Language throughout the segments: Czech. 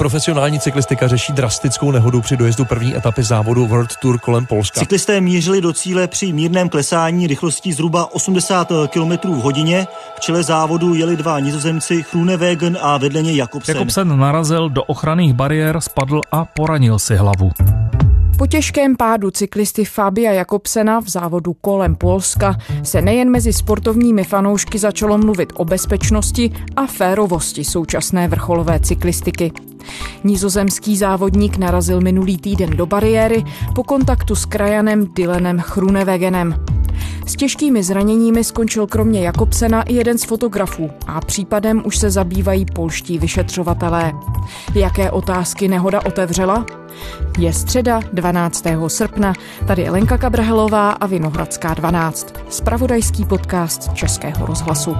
Profesionální cyklistika řeší drastickou nehodu při dojezdu první etapy závodu World Tour kolem Polska. Cyklisté mířili do cíle při mírném klesání rychlostí zhruba 80 km v hodině. V čele závodu jeli dva nizozemci Groenewegen a vedle něj Jakobsen. Jakobsen narazil do ochranných bariér, spadl a poranil si hlavu. Po těžkém pádu cyklisty Fabia Jakobsena v závodu kolem Polska se nejen mezi sportovními fanoušky začalo mluvit o bezpečnosti a férovosti současné vrcholové cyklistiky. Nizozemský závodník narazil minulý týden do bariéry po kontaktu s krajanem Dylanem Chrunewegenem. S těžkými zraněními skončil kromě Jakobsena i jeden z fotografů a případem už se zabývají polští vyšetřovatelé. Jaké otázky nehoda otevřela? Je středa 12. srpna, tady je Lenka Kabrhelová a Vinohradská 12, spravodajský podcast Českého rozhlasu.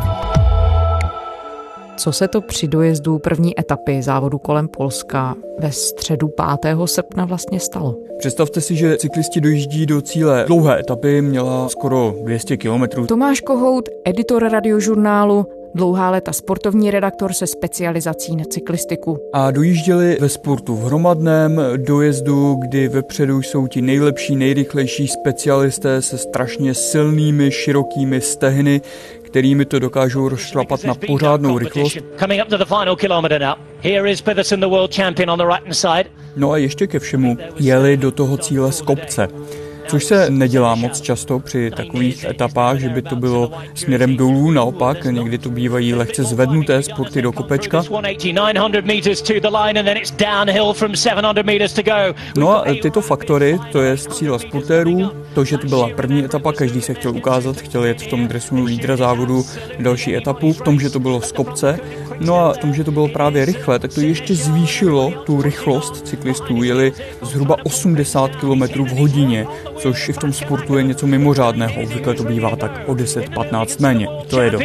Co se to při dojezdu první etapy závodu kolem Polska ve středu 5. srpna vlastně stalo? Představte si, že cyklisti dojíždí do cíle dlouhé etapy, měla skoro 200 kilometrů. Tomáš Kohout, editor radiožurnálu, Dlouhá léta sportovní redaktor se specializací na cyklistiku. A dojížděli ve sportu v hromadném dojezdu, kdy vepředu jsou ti nejlepší, nejrychlejší specialisté se strašně silnými, širokými stehny, kterými to dokážou rozšlapat na pořádnou rychlost. No a ještě ke všemu jeli do toho cíle z kopce což se nedělá moc často při takových etapách, že by to bylo směrem dolů, naopak někdy to bývají lehce zvednuté sporty do kopečka. No a tyto faktory, to je cíla sportérů, to, že to byla první etapa, každý se chtěl ukázat, chtěl jet v tom dresu lídra závodu další etapu, v tom, že to bylo z kopce, no a v tom, že to bylo právě rychle, tak to ještě zvýšilo tu rychlost cyklistů, jeli zhruba 80 km v hodině, což i v tom sportu je něco mimořádného. Obvykle to bývá tak o 10-15 méně. To je dost.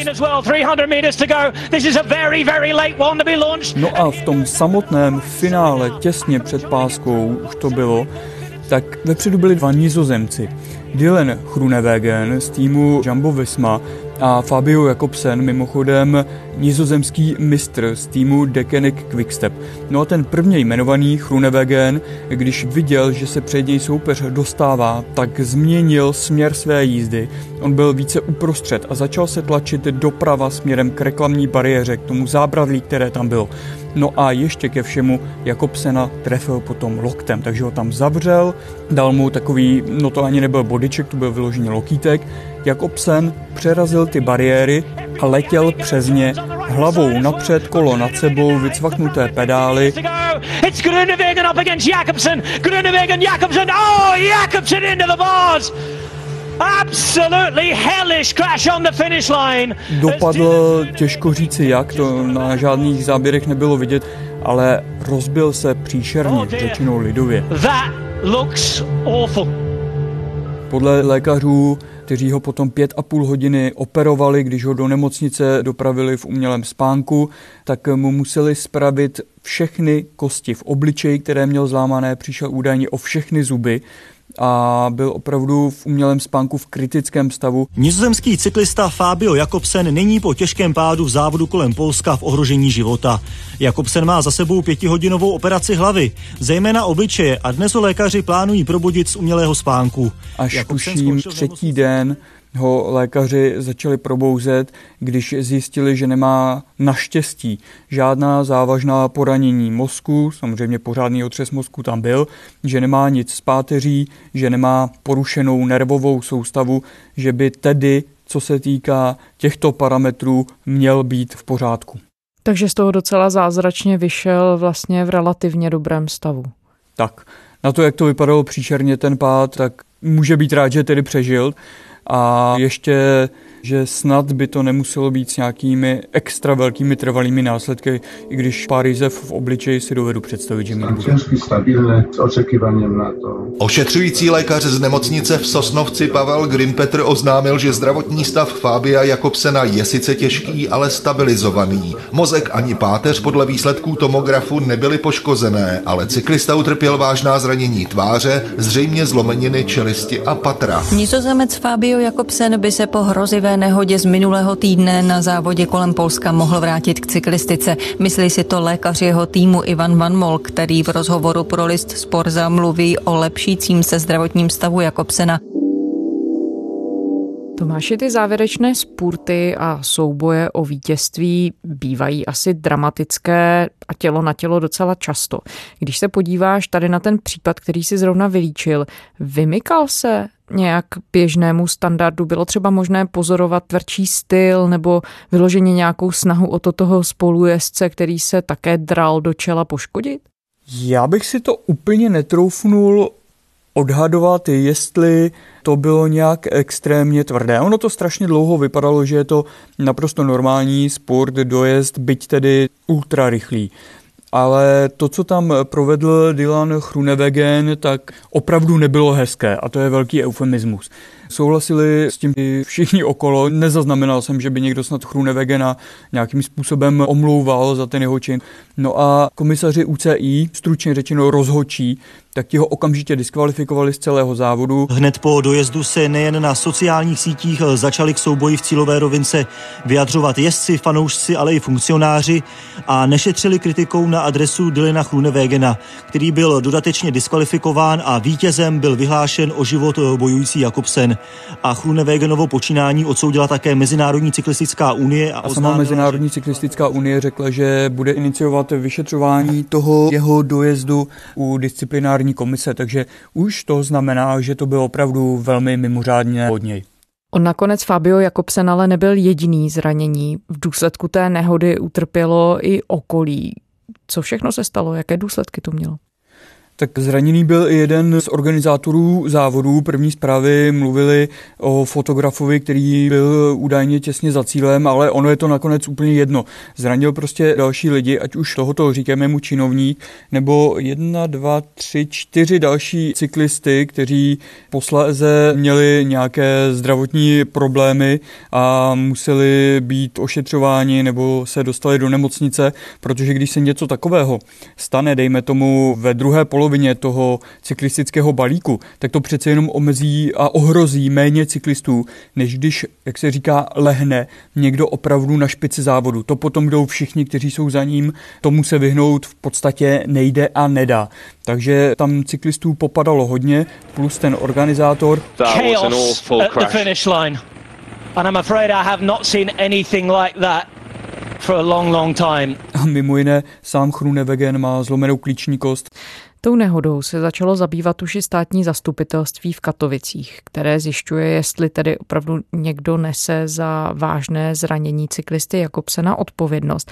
No a v tom samotném finále, těsně před páskou, už to bylo, tak vepředu byli dva nizozemci. Dylan Groenewegen z týmu Jumbo Visma a Fabio Jakobsen, mimochodem nizozemský mistr z týmu Decenic Quickstep. No a ten prvně jmenovaný Groenewegen, když viděl, že se před něj soupeř dostává, tak změnil směr své jízdy. On byl více uprostřed a začal se tlačit doprava směrem k reklamní bariéře, k tomu zábradlí, které tam bylo. No a ještě ke všemu Jakobsena trefil potom loktem, takže ho tam zavřel, dal mu takový, no to ani nebyl bodyček, to byl vyložený lokítek. Jakobsen přerazil ty bariéry a letěl přes ně hlavou napřed, kolo nad sebou, vycvaknuté pedály. It's Grunewagen up against Jakobsen. Grunewagen, Jakobsen. Oh, Jakobsen into the bars. Dopadl, těžko říci jak, to na žádných záběrech nebylo vidět, ale rozbil se příšerně, oh řečenou lidově. That looks awful. Podle lékařů kteří ho potom pět a půl hodiny operovali, když ho do nemocnice dopravili v umělém spánku, tak mu museli spravit všechny kosti v obličeji, které měl zlámané, přišel údajně o všechny zuby a byl opravdu v umělém spánku v kritickém stavu. Nizozemský cyklista Fabio Jakobsen není po těžkém pádu v závodu kolem Polska v ohrožení života. Jakobsen má za sebou pětihodinovou operaci hlavy, zejména obličeje a dnes ho lékaři plánují probudit z umělého spánku. Až Jakobsen tuším třetí den ho lékaři začali probouzet, když zjistili, že nemá naštěstí žádná závažná poranění mozku, samozřejmě pořádný otřes mozku tam byl, že nemá nic z páteří, že nemá porušenou nervovou soustavu, že by tedy, co se týká těchto parametrů, měl být v pořádku. Takže z toho docela zázračně vyšel vlastně v relativně dobrém stavu. Tak, na to, jak to vypadalo příšerně ten pád, tak může být rád, že tedy přežil a ještě že snad by to nemuselo být s nějakými extra velkými trvalými následky, i když pár jizev v obličeji si dovedu představit, že mi bude. stabilné, s očekiváním na to. Ošetřující lékař z nemocnice v Sosnovci Pavel Grimpetr oznámil, že zdravotní stav Fábia Jakobsena je sice těžký, ale stabilizovaný. Mozek ani páteř podle výsledků tomografu nebyly poškozené, ale cyklista utrpěl vážná zranění tváře, zřejmě zlomeniny čelisti a patra. Nizozemec Fabio Fabio Jakobsen by se po hrozivé nehodě z minulého týdne na závodě kolem Polska mohl vrátit k cyklistice. Myslí si to lékař jeho týmu Ivan Van Mol, který v rozhovoru pro list Sporza mluví o lepšícím se zdravotním stavu Jakobsena. Tomáši, ty závěrečné spurty a souboje o vítězství bývají asi dramatické a tělo na tělo docela často. Když se podíváš tady na ten případ, který si zrovna vylíčil, vymykal se nějak běžnému standardu? Bylo třeba možné pozorovat tvrdší styl nebo vyloženě nějakou snahu o to toho spolujezdce, který se také dral do čela poškodit? Já bych si to úplně netroufnul odhadovat, jestli to bylo nějak extrémně tvrdé. Ono to strašně dlouho vypadalo, že je to naprosto normální sport, dojezd, byť tedy ultra rychlý. Ale to, co tam provedl Dylan Chrunewegen, tak opravdu nebylo hezké a to je velký eufemismus. Souhlasili s tím i všichni okolo. Nezaznamenal jsem, že by někdo snad Chrunewegena nějakým způsobem omlouval za ten jeho čin. No a komisaři UCI, stručně řečeno rozhočí, tak ti ho okamžitě diskvalifikovali z celého závodu. Hned po dojezdu se nejen na sociálních sítích začali k souboji v cílové rovince vyjadřovat jezdci, fanoušci, ale i funkcionáři a nešetřili kritikou na adresu Dylena Chrunewegena, který byl dodatečně diskvalifikován a vítězem byl vyhlášen o život bojující Jakobsen. A Chrunewegenovo počínání odsoudila také Mezinárodní cyklistická unie. A, a sama Mezinárodní cyklistická unie řekla, že bude iniciovat vyšetřování toho jeho dojezdu u disciplinární disciplinární komise, takže už to znamená, že to bylo opravdu velmi mimořádně od něj. On nakonec Fabio Jakobsen ale nebyl jediný zranění. V důsledku té nehody utrpělo i okolí. Co všechno se stalo? Jaké důsledky to mělo? Tak zraněný byl i jeden z organizátorů závodů. První zprávy mluvili o fotografovi, který byl údajně těsně za cílem, ale ono je to nakonec úplně jedno. Zranil prostě další lidi, ať už tohoto říkáme mu činovník, nebo jedna, dva, tři, čtyři další cyklisty, kteří posléze měli nějaké zdravotní problémy a museli být ošetřováni nebo se dostali do nemocnice, protože když se něco takového stane, dejme tomu ve druhé polovině polovině toho cyklistického balíku, tak to přece jenom omezí a ohrozí méně cyklistů, než když, jak se říká, lehne někdo opravdu na špici závodu. To potom jdou všichni, kteří jsou za ním, tomu se vyhnout v podstatě nejde a nedá. Takže tam cyklistů popadalo hodně, plus ten organizátor. Chaos at the finish line. And I'm afraid I have not seen anything like that for a long, long time. A mimo jiné sám Chrunewegen má zlomenou klíční kost. Tou nehodou se začalo zabývat už i státní zastupitelství v Katovicích, které zjišťuje, jestli tedy opravdu někdo nese za vážné zranění cyklisty Jakobsena odpovědnost.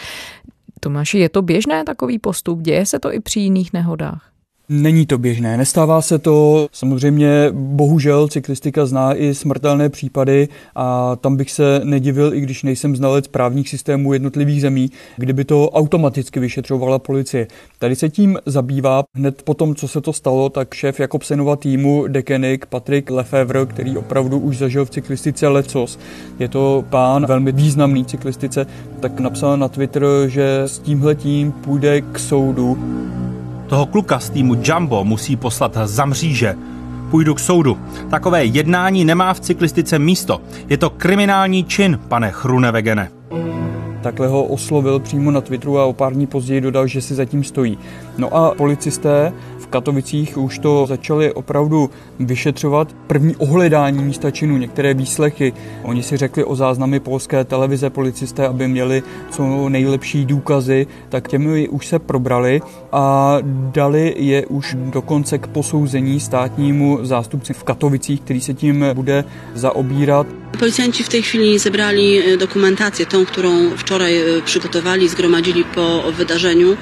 Tomáši, je to běžné takový postup? Děje se to i při jiných nehodách? Není to běžné, nestává se to. Samozřejmě bohužel cyklistika zná i smrtelné případy a tam bych se nedivil, i když nejsem znalec právních systémů jednotlivých zemí, kdyby to automaticky vyšetřovala policie. Tady se tím zabývá hned po tom, co se to stalo, tak šéf Jakobsenova týmu Dekenik Patrik Lefevre, který opravdu už zažil v cyklistice lecos. Je to pán velmi významný cyklistice, tak napsal na Twitter, že s tímhletím půjde k soudu. Toho kluka z týmu Jumbo musí poslat za mříže. Půjdu k soudu. Takové jednání nemá v cyklistice místo. Je to kriminální čin, pane Chrunevegene. Takhle ho oslovil přímo na Twitteru a o pár dní později dodal, že si zatím stojí. No a policisté Katovicích už to začali opravdu vyšetřovat. První ohledání místa činu, některé výslechy. Oni si řekli o záznamy polské televize policisté, aby měli co nejlepší důkazy, tak těmi už se probrali a dali je už dokonce k posouzení státnímu zástupci v Katovicích, který se tím bude zaobírat. Policjanci w tej chwili zebrali e, dokumentację, tą, którą wczoraj e, przygotowali, zgromadzili po wydarzeniu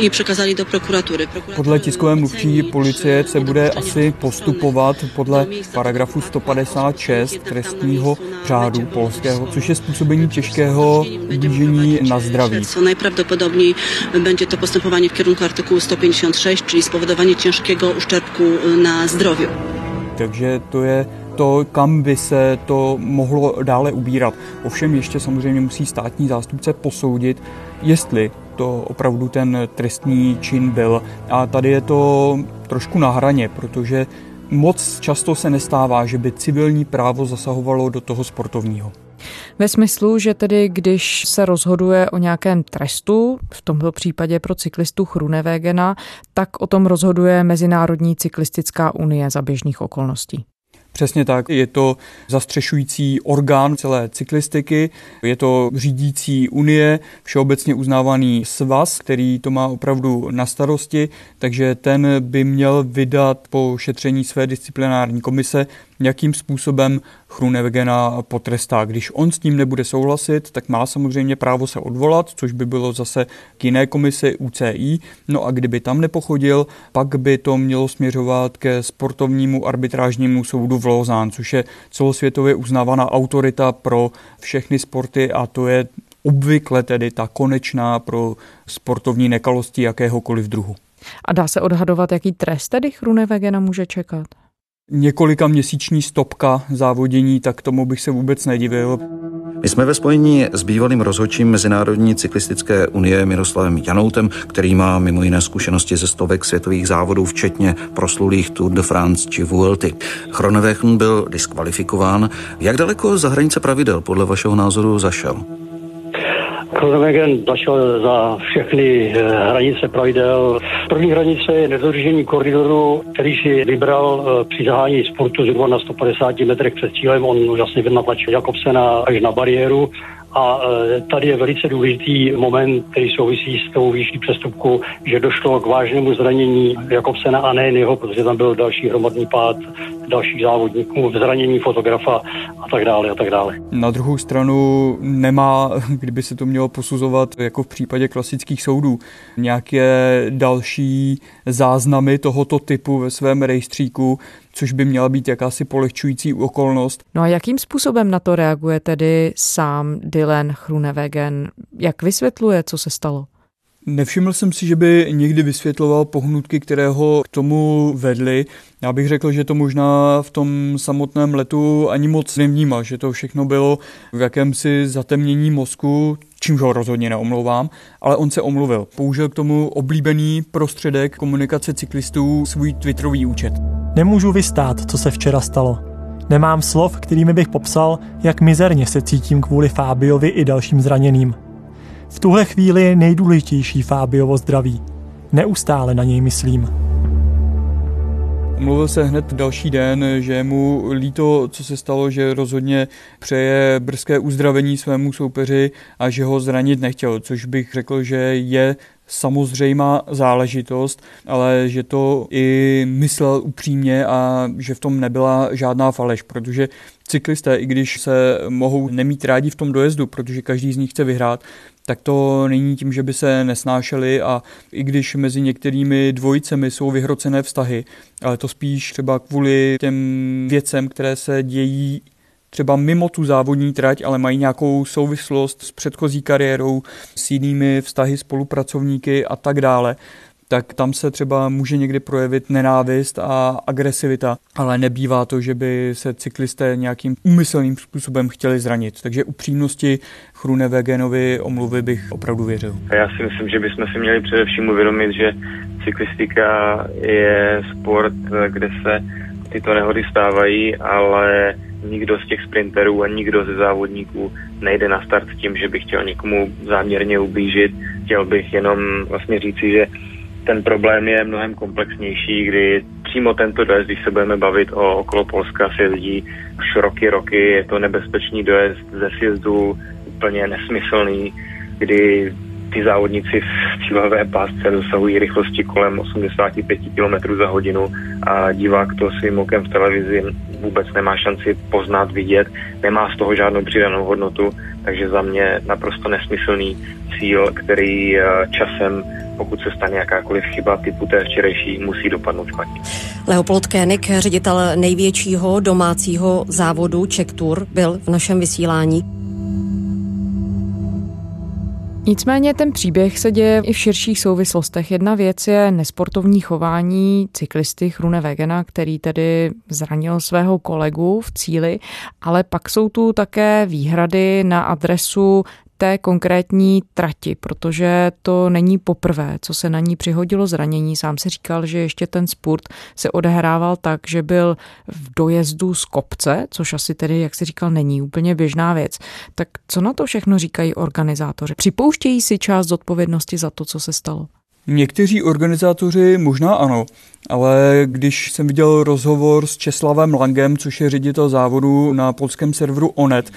i przekazali do prokuratury. Podle tiskové mluvčí policie se bude asi postupovat podle paragrafu 156 trestního řádu polského, což je způsobení těžkého ublížení na zdraví. Najprawdopodobniej będzie to postępowanie w kierunku artykułu 156, czyli spowodowanie ciężkiego uszczerbku e, na zdrowiu. Takže to je to, kam by se to mohlo dále ubírat. Ovšem ještě samozřejmě musí státní zástupce posoudit, jestli to opravdu ten trestný čin byl. A tady je to trošku na hraně, protože moc často se nestává, že by civilní právo zasahovalo do toho sportovního. Ve smyslu, že tedy když se rozhoduje o nějakém trestu, v tomto případě pro cyklistu Chrunewegena, tak o tom rozhoduje Mezinárodní cyklistická unie za běžných okolností. Přesně tak, je to zastřešující orgán celé cyklistiky, je to řídící unie, všeobecně uznávaný svaz, který to má opravdu na starosti, takže ten by měl vydat po šetření své disciplinární komise jakým způsobem Chrunewegena potrestá. Když on s tím nebude souhlasit, tak má samozřejmě právo se odvolat, což by bylo zase k jiné komisi UCI. No a kdyby tam nepochodil, pak by to mělo směřovat ke sportovnímu arbitrážnímu soudu v Lausanne, což je celosvětově uznávaná autorita pro všechny sporty a to je obvykle tedy ta konečná pro sportovní nekalosti jakéhokoliv druhu. A dá se odhadovat, jaký trest tedy Chrunewegena může čekat? Několika měsíční stopka závodění, tak tomu bych se vůbec nedivil. My jsme ve spojení s bývalým rozhodčím Mezinárodní cyklistické unie Miroslavem Janoutem, který má mimo jiné zkušenosti ze stovek světových závodů, včetně proslulých Tour de France či Vuelty. Chronewegen byl diskvalifikován. Jak daleko za hranice pravidel podle vašeho názoru zašel? Kronenwagen zašel za všechny eh, hranice pravidel. První hranice je nedodržení koridoru, který si vybral eh, při zahájení sportu zhruba na 150 metrech před cílem. On jasně natlačil Jakobsena až na bariéru a e, tady je velice důležitý moment, který souvisí s tou výšší přestupku, že došlo k vážnému zranění Jakobsena a nejen jeho, protože tam byl další hromadný pád dalších závodníků, zranění fotografa a tak dále a tak dále. Na druhou stranu nemá, kdyby se to mělo posuzovat jako v případě klasických soudů, nějaké další záznamy tohoto typu ve svém rejstříku, což by měla být jakási polehčující okolnost. No a jakým způsobem na to reaguje tedy sám Dylan Chrunewegen? Jak vysvětluje, co se stalo? Nevšiml jsem si, že by někdy vysvětloval pohnutky, které ho k tomu vedly. Já bych řekl, že to možná v tom samotném letu ani moc nevnímal, že to všechno bylo v jakémsi zatemnění mozku, čímž ho rozhodně neomlouvám, ale on se omluvil. Použil k tomu oblíbený prostředek komunikace cyklistů svůj Twitterový účet. Nemůžu vystát, co se včera stalo. Nemám slov, kterými bych popsal, jak mizerně se cítím kvůli Fábiovi i dalším zraněným. V tuhle chvíli je nejdůležitější Fábiovo zdraví. Neustále na něj myslím. Mluvil se hned další den, že mu líto, co se stalo, že rozhodně přeje brzké uzdravení svému soupeři a že ho zranit nechtěl, což bych řekl, že je samozřejmá záležitost, ale že to i myslel upřímně a že v tom nebyla žádná faleš, protože cyklisté, i když se mohou nemít rádi v tom dojezdu, protože každý z nich chce vyhrát, tak to není tím, že by se nesnášeli a i když mezi některými dvojicemi jsou vyhrocené vztahy, ale to spíš třeba kvůli těm věcem, které se dějí třeba mimo tu závodní trať, ale mají nějakou souvislost s předchozí kariérou, s jinými vztahy spolupracovníky a tak dále, tak tam se třeba může někdy projevit nenávist a agresivita, ale nebývá to, že by se cyklisté nějakým úmyslným způsobem chtěli zranit. Takže upřímnosti Chrunewegenovi omluvy bych opravdu věřil. Já si myslím, že bychom si měli především uvědomit, že cyklistika je sport, kde se tyto nehody stávají, ale nikdo z těch sprinterů a nikdo ze závodníků nejde na start tím, že by chtěl někomu záměrně ublížit. Chtěl bych jenom vlastně říci, že ten problém je mnohem komplexnější, kdy přímo tento dojezd, když se budeme bavit o okolo Polska, se jezdí už roky, roky, je to nebezpečný dojezd ze sjezdu, úplně nesmyslný, kdy ty závodníci v cílové pásce dosahují rychlosti kolem 85 km za hodinu a divák to svým okem v televizi vůbec nemá šanci poznat, vidět, nemá z toho žádnou přidanou hodnotu, takže za mě naprosto nesmyslný cíl, který eh, časem pokud se stane jakákoliv chyba typu té včerejší, musí dopadnout špatně. Leopold Kénik, ředitel největšího domácího závodu Czech Tour, byl v našem vysílání. Nicméně ten příběh se děje i v širších souvislostech. Jedna věc je nesportovní chování cyklisty Chrune Vegena, který tedy zranil svého kolegu v cíli, ale pak jsou tu také výhrady na adresu té konkrétní trati, protože to není poprvé, co se na ní přihodilo zranění. Sám si říkal, že ještě ten sport se odehrával tak, že byl v dojezdu z kopce, což asi tedy, jak si říkal, není úplně běžná věc. Tak co na to všechno říkají organizátoři? Připouštějí si část zodpovědnosti za to, co se stalo? Někteří organizátoři možná ano, ale když jsem viděl rozhovor s Česlavem Langem, což je ředitel závodu na polském serveru Onet,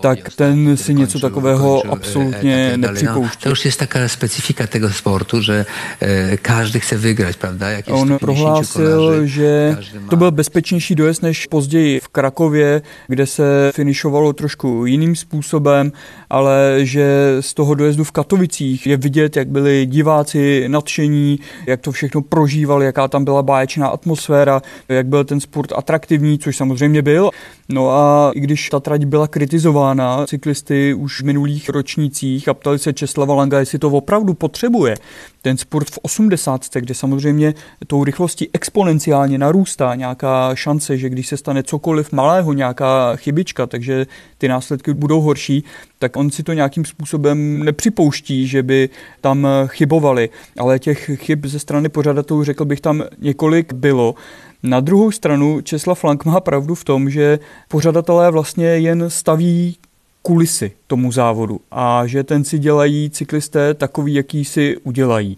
tak ten si něco takového absolutně nepřipouští. To už je taková specifika tego sportu, že e, každý chce vygrát, pravda? On prohlásil, že to byl bezpečnější dojezd než později v Krakově, kde se finišovalo trošku jiným způsobem, ale že z toho dojezdu v Katovicích je vidět, jak byli diváci nadšení, jak to všechno prožívali, jaká tam byla báječná atmosféra, jak byl ten sport atraktivní, což samozřejmě byl. No a i když ta trať byla kritizována cyklisty už v minulých ročnících a ptali se Česlava Langa, jestli to opravdu potřebuje, ten sport v 80, kde samozřejmě tou rychlostí exponenciálně narůstá nějaká šance, že když se stane cokoliv malého, nějaká chybička, takže ty následky budou horší, tak on si to nějakým způsobem nepřipouští, že by tam chybovali. Ale těch chyb ze strany pořadatelů, řekl bych, tam několik bylo. Na druhou stranu Česlav Lank má pravdu v tom, že pořadatelé vlastně jen staví kulisy tomu závodu a že ten si dělají cyklisté takový, jaký si udělají.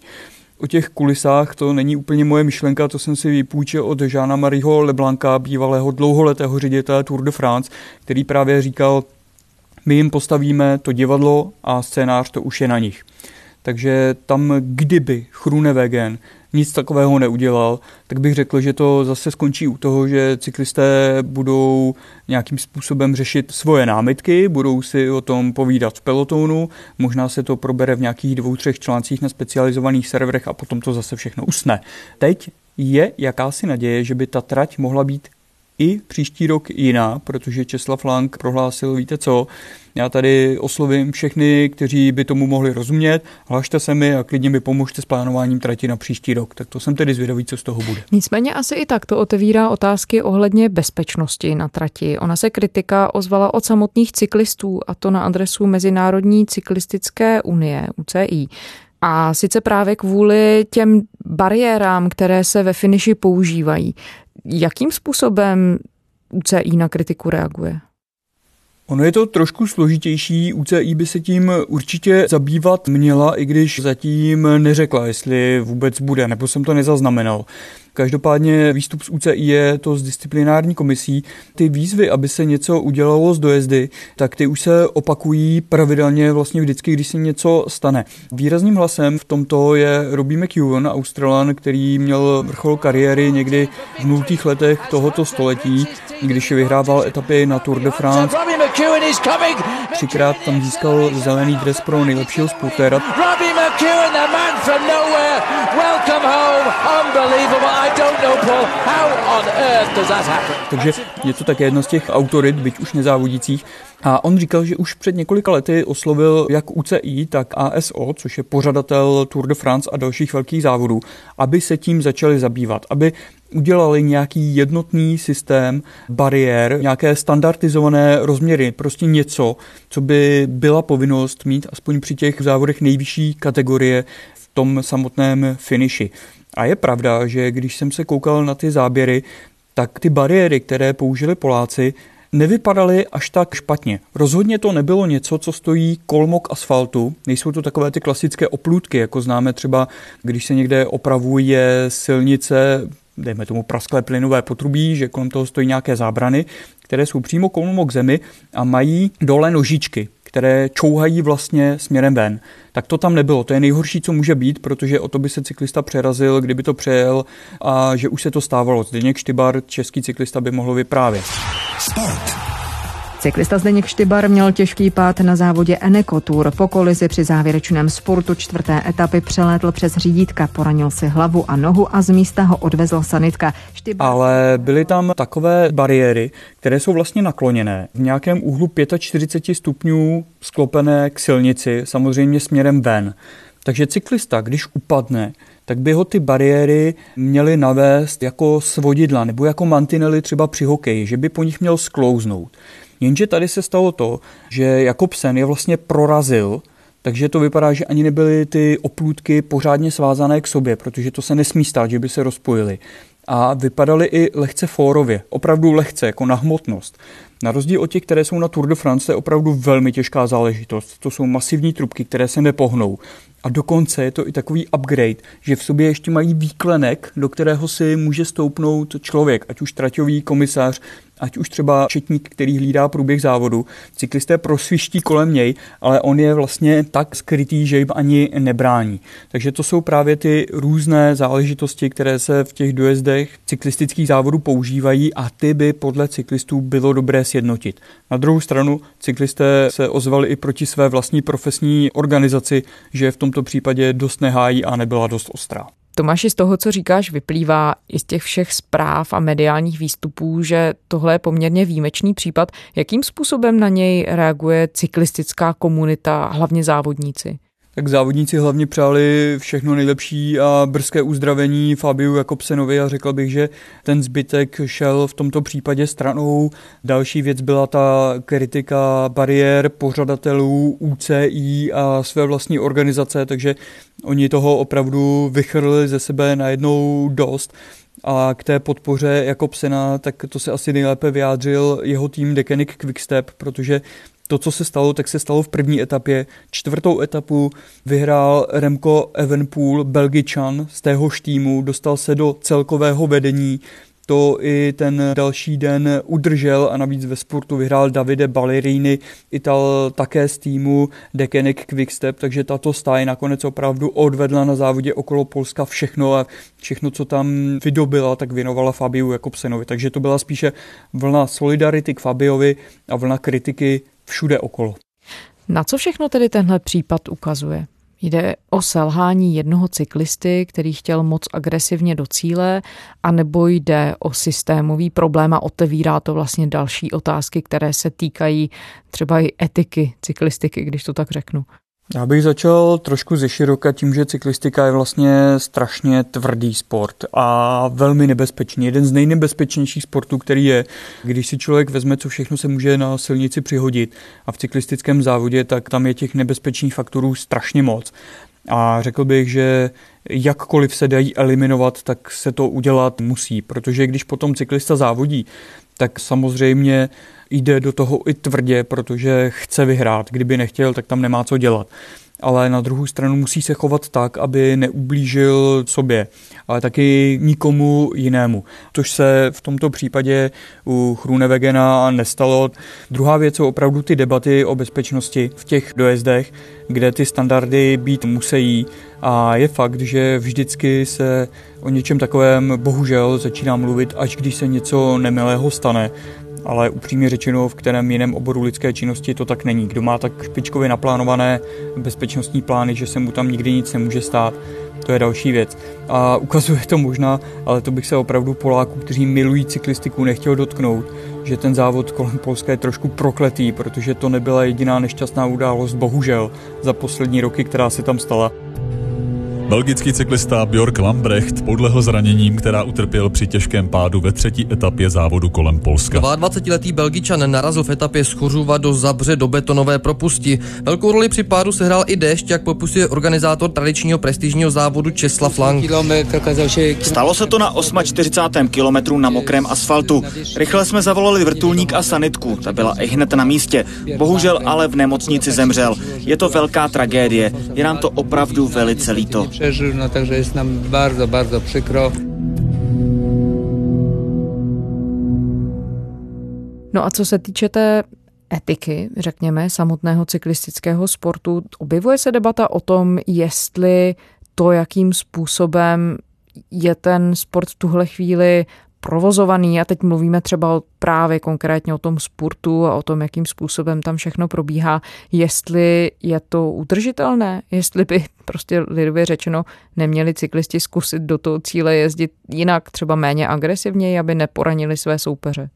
O těch kulisách to není úplně moje myšlenka, to jsem si vypůjčil od Žána Mariho Leblanka, bývalého dlouholetého ředitele Tour de France, který právě říkal, my jim postavíme to divadlo a scénář to už je na nich. Takže tam, kdyby Chrunewegen nic takového neudělal, tak bych řekl, že to zase skončí u toho, že cyklisté budou nějakým způsobem řešit svoje námitky, budou si o tom povídat v pelotonu, možná se to probere v nějakých dvou, třech článcích na specializovaných serverech a potom to zase všechno usne. Teď je jakási naděje, že by ta trať mohla být i příští rok jiná, protože Česlav Lang prohlásil, víte co, já tady oslovím všechny, kteří by tomu mohli rozumět, hlašte se mi a klidně mi pomožte s plánováním trati na příští rok. Tak to jsem tedy zvědavý, co z toho bude. Nicméně asi i tak to otevírá otázky ohledně bezpečnosti na trati. Ona se kritika ozvala od samotných cyklistů a to na adresu Mezinárodní cyklistické unie, UCI. A sice právě kvůli těm bariérám, které se ve finiši používají. Jakým způsobem UCI na kritiku reaguje? Ono je to trošku složitější, UCI by se tím určitě zabývat měla, i když zatím neřekla, jestli vůbec bude, nebo jsem to nezaznamenal. Každopádně výstup z UCI je to z disciplinární komisí. Ty výzvy, aby se něco udělalo z dojezdy, tak ty už se opakují pravidelně vlastně vždycky, když se něco stane. Výrazným hlasem v tomto je Robbie McEwen, Australan, který měl vrchol kariéry někdy v nultých letech tohoto století, když vyhrával etapy na Tour de France. Třikrát tam získal zelený dres pro nejlepšího spurtéra. Robbie McEwen, the man from nowhere, welcome home. Takže je to také jedno z těch autorit, byť už nezávodících. A on říkal, že už před několika lety oslovil jak UCI, tak ASO, což je pořadatel Tour de France a dalších velkých závodů, aby se tím začali zabývat, aby udělali nějaký jednotný systém bariér, nějaké standardizované rozměry, prostě něco, co by byla povinnost mít aspoň při těch závodech nejvyšší kategorie v tom samotném finiši. A je pravda, že když jsem se koukal na ty záběry, tak ty bariéry, které použili Poláci, nevypadaly až tak špatně. Rozhodně to nebylo něco, co stojí kolmok asfaltu. Nejsou to takové ty klasické oplůtky, jako známe třeba, když se někde opravuje silnice, dejme tomu prasklé plynové potrubí, že kolem toho stojí nějaké zábrany, které jsou přímo kolmo k zemi a mají dole nožičky, které čouhají vlastně směrem ven. Tak to tam nebylo. To je nejhorší, co může být, protože o to by se cyklista přerazil, kdyby to přejel a že už se to stávalo. Zdeněk Štybar, český cyklista, by mohl vyprávět. Sport. Cyklista Zdeněk Štybar měl těžký pád na závodě Eneco Tour. Po kolizi při závěrečném sportu čtvrté etapy přelétl přes řídítka, poranil si hlavu a nohu a z místa ho odvezl sanitka. Štybar... Ale byly tam takové bariéry, které jsou vlastně nakloněné. V nějakém úhlu 45 stupňů sklopené k silnici, samozřejmě směrem ven. Takže cyklista, když upadne, tak by ho ty bariéry měly navést jako svodidla nebo jako mantinely třeba při hokeji, že by po nich měl sklouznout. Jenže tady se stalo to, že Jakobsen je vlastně prorazil takže to vypadá, že ani nebyly ty oplůdky pořádně svázané k sobě, protože to se nesmí stát, že by se rozpojily. A vypadaly i lehce fórově, opravdu lehce, jako na hmotnost. Na rozdíl od těch, které jsou na Tour de France, to je opravdu velmi těžká záležitost. To jsou masivní trubky, které se nepohnou. A dokonce je to i takový upgrade, že v sobě ještě mají výklenek, do kterého si může stoupnout člověk, ať už traťový komisař, ať už třeba četník, který hlídá průběh závodu. Cyklisté prosviští kolem něj, ale on je vlastně tak skrytý, že jim ani nebrání. Takže to jsou právě ty různé záležitosti, které se v těch dojezdech cyklistických závodů používají a ty by podle cyklistů bylo dobré sjednotit. Na druhou stranu cyklisté se ozvali i proti své vlastní profesní organizaci, že v tomto případě dost nehájí a nebyla dost ostrá. Tomáši, z toho, co říkáš, vyplývá i z těch všech zpráv a mediálních výstupů, že tohle je poměrně výjimečný případ. Jakým způsobem na něj reaguje cyklistická komunita, hlavně závodníci? Tak závodníci hlavně přáli všechno nejlepší a brzké uzdravení Fabiu Jakobsenovi a řekl bych, že ten zbytek šel v tomto případě stranou. Další věc byla ta kritika bariér pořadatelů UCI a své vlastní organizace, takže oni toho opravdu vychrli ze sebe najednou dost. A k té podpoře Jakobsena, tak to se asi nejlépe vyjádřil jeho tým Decanic Quickstep, protože to, co se stalo, tak se stalo v první etapě. Čtvrtou etapu vyhrál Remco Evenpool, Belgičan z téhož týmu, dostal se do celkového vedení, to i ten další den udržel a navíc ve sportu vyhrál Davide Ballerini, Ital také z týmu Decanic Quickstep, takže tato stáje nakonec opravdu odvedla na závodě okolo Polska všechno a všechno, co tam vydobila, tak věnovala Fabiu Jakobsenovi. Takže to byla spíše vlna solidarity k Fabiovi a vlna kritiky všude okolo. Na co všechno tedy tenhle případ ukazuje? Jde o selhání jednoho cyklisty, který chtěl moc agresivně do cíle, anebo jde o systémový problém a otevírá to vlastně další otázky, které se týkají třeba i etiky cyklistiky, když to tak řeknu. Já bych začal trošku ze široka tím, že cyklistika je vlastně strašně tvrdý sport a velmi nebezpečný. Jeden z nejnebezpečnějších sportů, který je, když si člověk vezme, co všechno se může na silnici přihodit a v cyklistickém závodě, tak tam je těch nebezpečných faktorů strašně moc. A řekl bych, že jakkoliv se dají eliminovat, tak se to udělat musí, protože když potom cyklista závodí, tak samozřejmě jde do toho i tvrdě, protože chce vyhrát. Kdyby nechtěl, tak tam nemá co dělat. Ale na druhou stranu musí se chovat tak, aby neublížil sobě, ale taky nikomu jinému. Tož se v tomto případě u Chrunevegena nestalo. Druhá věc jsou opravdu ty debaty o bezpečnosti v těch dojezdech, kde ty standardy být musí. A je fakt, že vždycky se o něčem takovém bohužel začíná mluvit, až když se něco nemilého stane ale upřímně řečeno, v kterém jiném oboru lidské činnosti to tak není. Kdo má tak špičkově naplánované bezpečnostní plány, že se mu tam nikdy nic nemůže stát, to je další věc. A ukazuje to možná, ale to bych se opravdu Poláků, kteří milují cyklistiku, nechtěl dotknout, že ten závod kolem Polska je trošku prokletý, protože to nebyla jediná nešťastná událost, bohužel, za poslední roky, která se tam stala. Belgický cyklista Björk Lambrecht podlehl zraněním, která utrpěl při těžkém pádu ve třetí etapě závodu kolem Polska. 22-letý Belgičan narazil v etapě z Chořuva do Zabře do betonové propusti. Velkou roli při pádu sehrál i déšť, jak popisuje organizátor tradičního prestižního závodu Česlav Lang. Stalo se to na 48. kilometru na mokrém asfaltu. Rychle jsme zavolali vrtulník a sanitku, ta byla i hned na místě. Bohužel ale v nemocnici zemřel. Je to velká tragédie, je nám to opravdu velice líto przeżył, no także jest nam bardzo, bardzo przykro. No a co se týče té etiky, řekněme, samotného cyklistického sportu, objevuje se debata o tom, jestli to, jakým způsobem je ten sport v tuhle chvíli provozovaný. A teď mluvíme třeba právě konkrétně o tom sportu a o tom, jakým způsobem tam všechno probíhá, jestli je to udržitelné, jestli by prostě lidově řečeno neměli cyklisti zkusit do toho cíle jezdit jinak, třeba méně agresivněji, aby neporanili své soupeře.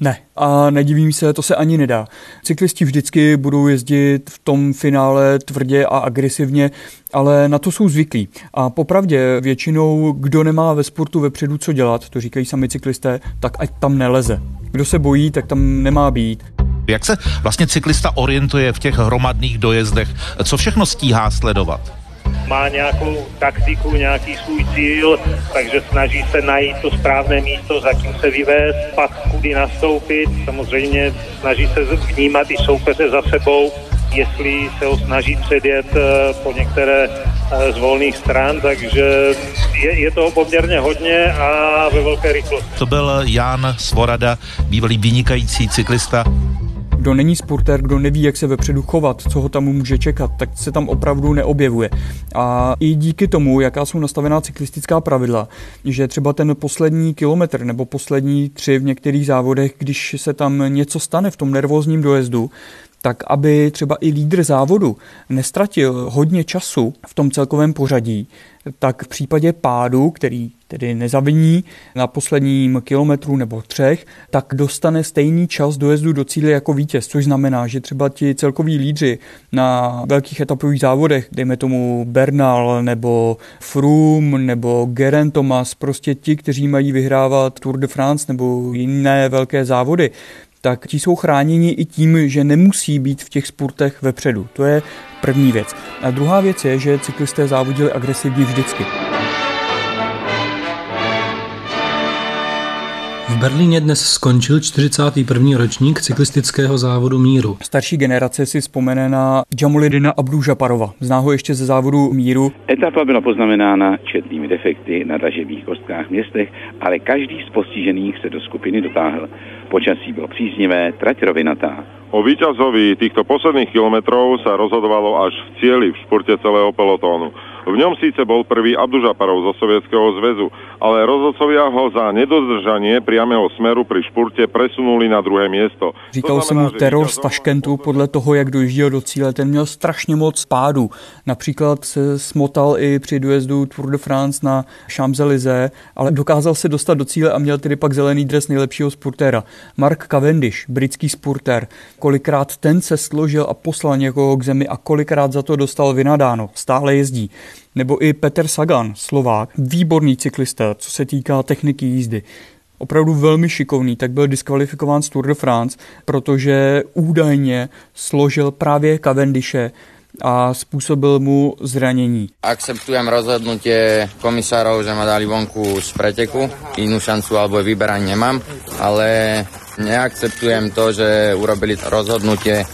Ne. A nedivím se, to se ani nedá. Cyklisti vždycky budou jezdit v tom finále tvrdě a agresivně, ale na to jsou zvyklí. A popravdě většinou, kdo nemá ve sportu vepředu co dělat, to říkají sami cyklisté, tak ať tam neleze. Kdo se bojí, tak tam nemá být. Jak se vlastně cyklista orientuje v těch hromadných dojezdech? Co všechno stíhá sledovat? Má nějakou taktiku, nějaký svůj cíl, takže snaží se najít to správné místo, za kým se vyvést, pak kudy nastoupit. Samozřejmě snaží se vnímat i soupeře za sebou, jestli se ho snaží předjet eh, po některé eh, z volných stran, takže je, je toho poměrně hodně a ve velké rychlosti. To byl Jan Svorada, bývalý vynikající cyklista kdo není sportér, kdo neví, jak se vepředu chovat, co ho tam může čekat, tak se tam opravdu neobjevuje. A i díky tomu, jaká jsou nastavená cyklistická pravidla, že třeba ten poslední kilometr nebo poslední tři v některých závodech, když se tam něco stane v tom nervózním dojezdu, tak aby třeba i lídr závodu nestratil hodně času v tom celkovém pořadí, tak v případě pádu, který tedy nezaviní na posledním kilometru nebo třech, tak dostane stejný čas dojezdu do cíle jako vítěz, což znamená, že třeba ti celkoví lídři na velkých etapových závodech, dejme tomu Bernal nebo Froome nebo Geraint Thomas, prostě ti, kteří mají vyhrávat Tour de France nebo jiné velké závody, tak ti jsou chráněni i tím, že nemusí být v těch sportech vepředu. To je první věc. A druhá věc je, že cyklisté závodili agresivně vždycky. V Berlíně dnes skončil 41. ročník cyklistického závodu míru. Starší generace si vzpomene na Jamulidina Abdužaparova. Zná ho ještě ze závodu míru. Etapa byla poznamenána četnými defekty na dražebých kostkách městech, ale každý z postižených se do skupiny dotáhl. Počasí bylo příznivé, trať rovinatá. O víťazovi týchto posledných kilometrov sa rozhodovalo až v cieli v športe celého pelotónu. V ňom síce bol prvý Abdužaparov zo Sovietskeho zväzu, ale rozhodcovia ho za nedodržanie priamého smeru pri špurte presunuli na druhé miesto. Říkal jsem mu teror z Taškentu podle toho, jak dojížděl do cíle. Ten měl strašně moc pádů. Například se smotal i při dojezdu Tour de France na Champs-Élysées, ale dokázal se dostat do cíle a měl tedy pak zelený dres nejlepšího sportéra. Mark Cavendish, britský sportér, kolikrát ten se složil a poslal někoho k zemi a kolikrát za to dostal vynadáno. Stále jezdí nebo i Peter Sagan, Slovák, výborný cyklista, co se týká techniky jízdy opravdu velmi šikovný, tak byl diskvalifikován z Tour de France, protože údajně složil právě Cavendishe a způsobil mu zranění. Akceptujem rozhodnutí komisárov, že ma dali vonku z preteku. Inú šancu alebo vyberanie nemám, ale neakceptujem to, že urobili rozhodnutie,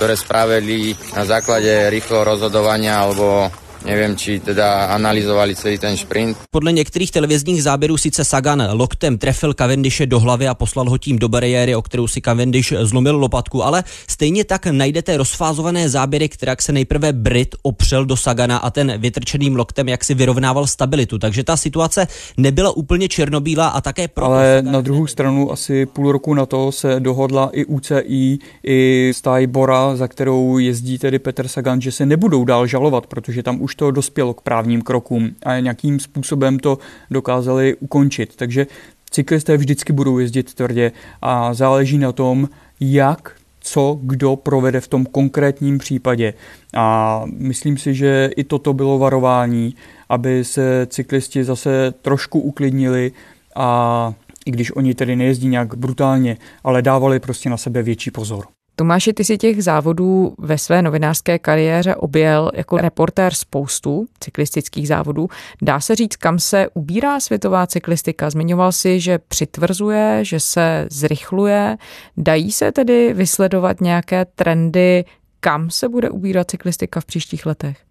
ktoré spravili na základe rýchleho rozhodovania alebo Nevím, či teda analyzovali celý ten sprint. Podle některých televizních záběrů sice Sagan loktem trefil Cavendishe do hlavy a poslal ho tím do bariéry, o kterou si Cavendish zlomil lopatku, ale stejně tak najdete rozfázované záběry, která se nejprve Brit opřel do Sagana a ten vytrčeným loktem jak si vyrovnával stabilitu. Takže ta situace nebyla úplně černobílá a také pro. Ale Sagan... na druhou stranu asi půl roku na to se dohodla i UCI, i stáj Bora, za kterou jezdí tedy Petr Sagan, že se nebudou dál žalovat, protože tam už to dospělo k právním krokům a nějakým způsobem to dokázali ukončit. Takže cyklisté vždycky budou jezdit tvrdě a záleží na tom, jak co kdo provede v tom konkrétním případě. A myslím si, že i toto bylo varování, aby se cyklisti zase trošku uklidnili a i když oni tedy nejezdí nějak brutálně, ale dávali prostě na sebe větší pozor. Tomáši, ty si těch závodů ve své novinářské kariéře objel jako reportér spoustu cyklistických závodů. Dá se říct, kam se ubírá světová cyklistika? Zmiňoval si, že přitvrzuje, že se zrychluje. Dají se tedy vysledovat nějaké trendy, kam se bude ubírat cyklistika v příštích letech?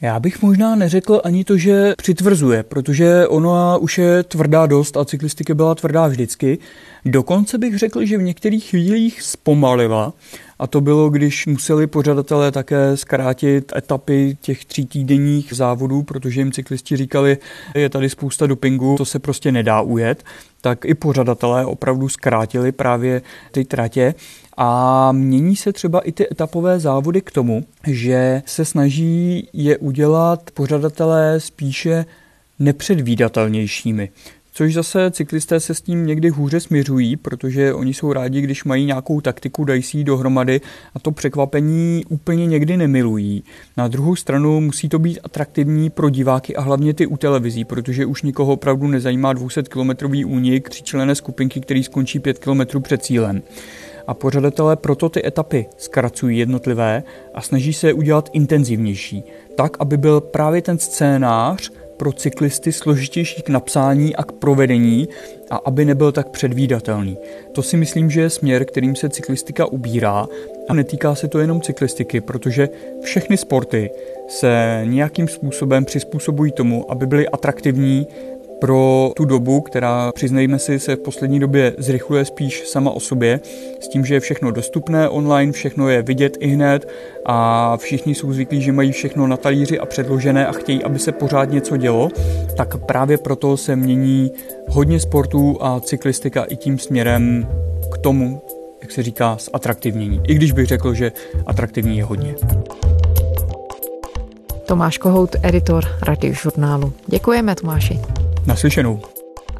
Já bych možná neřekl ani to, že přitvrzuje, protože ono už je tvrdá dost a cyklistika byla tvrdá vždycky. Dokonce bych řekl, že v některých chvílích zpomalila a to bylo, když museli pořadatelé také zkrátit etapy těch tří týdenních závodů, protože jim cyklisti říkali, je tady spousta dopingu, to se prostě nedá ujet, tak i pořadatelé opravdu zkrátili právě ty tratě. A mění se třeba i ty etapové závody k tomu, že se snaží je udělat pořadatelé spíše nepředvídatelnějšími což zase cyklisté se s tím někdy hůře směřují, protože oni jsou rádi, když mají nějakou taktiku, dají si ji dohromady a to překvapení úplně někdy nemilují. Na druhou stranu musí to být atraktivní pro diváky a hlavně ty u televizí, protože už nikoho opravdu nezajímá 200 kilometrový únik tříčlené skupinky, který skončí 5 kilometrů před cílem a pořadatelé proto ty etapy zkracují jednotlivé a snaží se je udělat intenzivnější, tak, aby byl právě ten scénář pro cyklisty složitější k napsání a k provedení a aby nebyl tak předvídatelný. To si myslím, že je směr, kterým se cyklistika ubírá a netýká se to jenom cyklistiky, protože všechny sporty se nějakým způsobem přizpůsobují tomu, aby byly atraktivní pro tu dobu, která, přiznejme si, se v poslední době zrychluje spíš sama o sobě, s tím, že je všechno dostupné online, všechno je vidět i hned a všichni jsou zvyklí, že mají všechno na talíři a předložené a chtějí, aby se pořád něco dělo, tak právě proto se mění hodně sportů a cyklistika i tím směrem k tomu, jak se říká, zatraktivnění. I když bych řekl, že atraktivní je hodně. Tomáš Kohout, editor radiožurnálu. Děkujeme, Tomáši. Naslyšenou.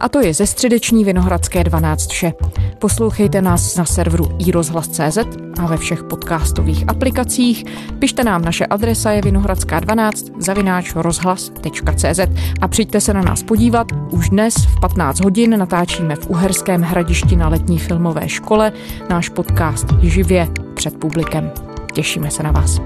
A to je ze středeční Vinohradské 12 vše. Poslouchejte nás na serveru iRozhlas.cz a ve všech podcastových aplikacích. Pište nám, naše adresa je vinohradská12 zavináč rozhlas.cz a přijďte se na nás podívat. Už dnes v 15 hodin natáčíme v Uherském hradišti na letní filmové škole náš podcast živě před publikem. Těšíme se na vás.